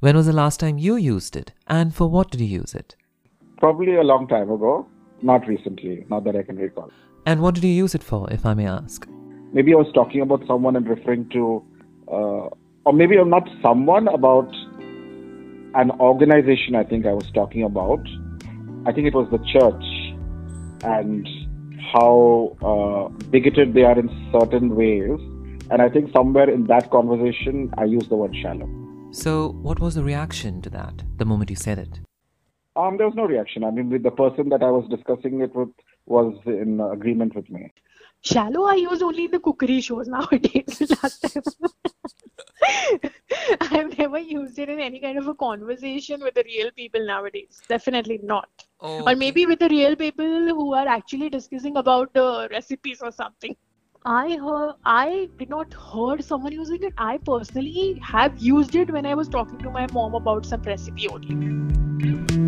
When was the last time you used it? And for what did you use it? Probably a long time ago. Not recently, not that I can recall. And what did you use it for, if I may ask? Maybe I was talking about someone and referring to, uh, or maybe I'm not someone, about an organization I think I was talking about. I think it was the church and how uh, bigoted they are in certain ways. And I think somewhere in that conversation, I used the word shallow. So, what was the reaction to that the moment you said it? Um, there was no reaction. I mean, with the person that I was discussing it with was in agreement with me. Shallow I use only in the cookery shows nowadays. Last time. I've never used it in any kind of a conversation with the real people nowadays. Definitely not. Oh, Or maybe with the real people who are actually discussing about the recipes or something. I heard, I did not heard someone using it. I personally have used it when I was talking to my mom about some recipe only.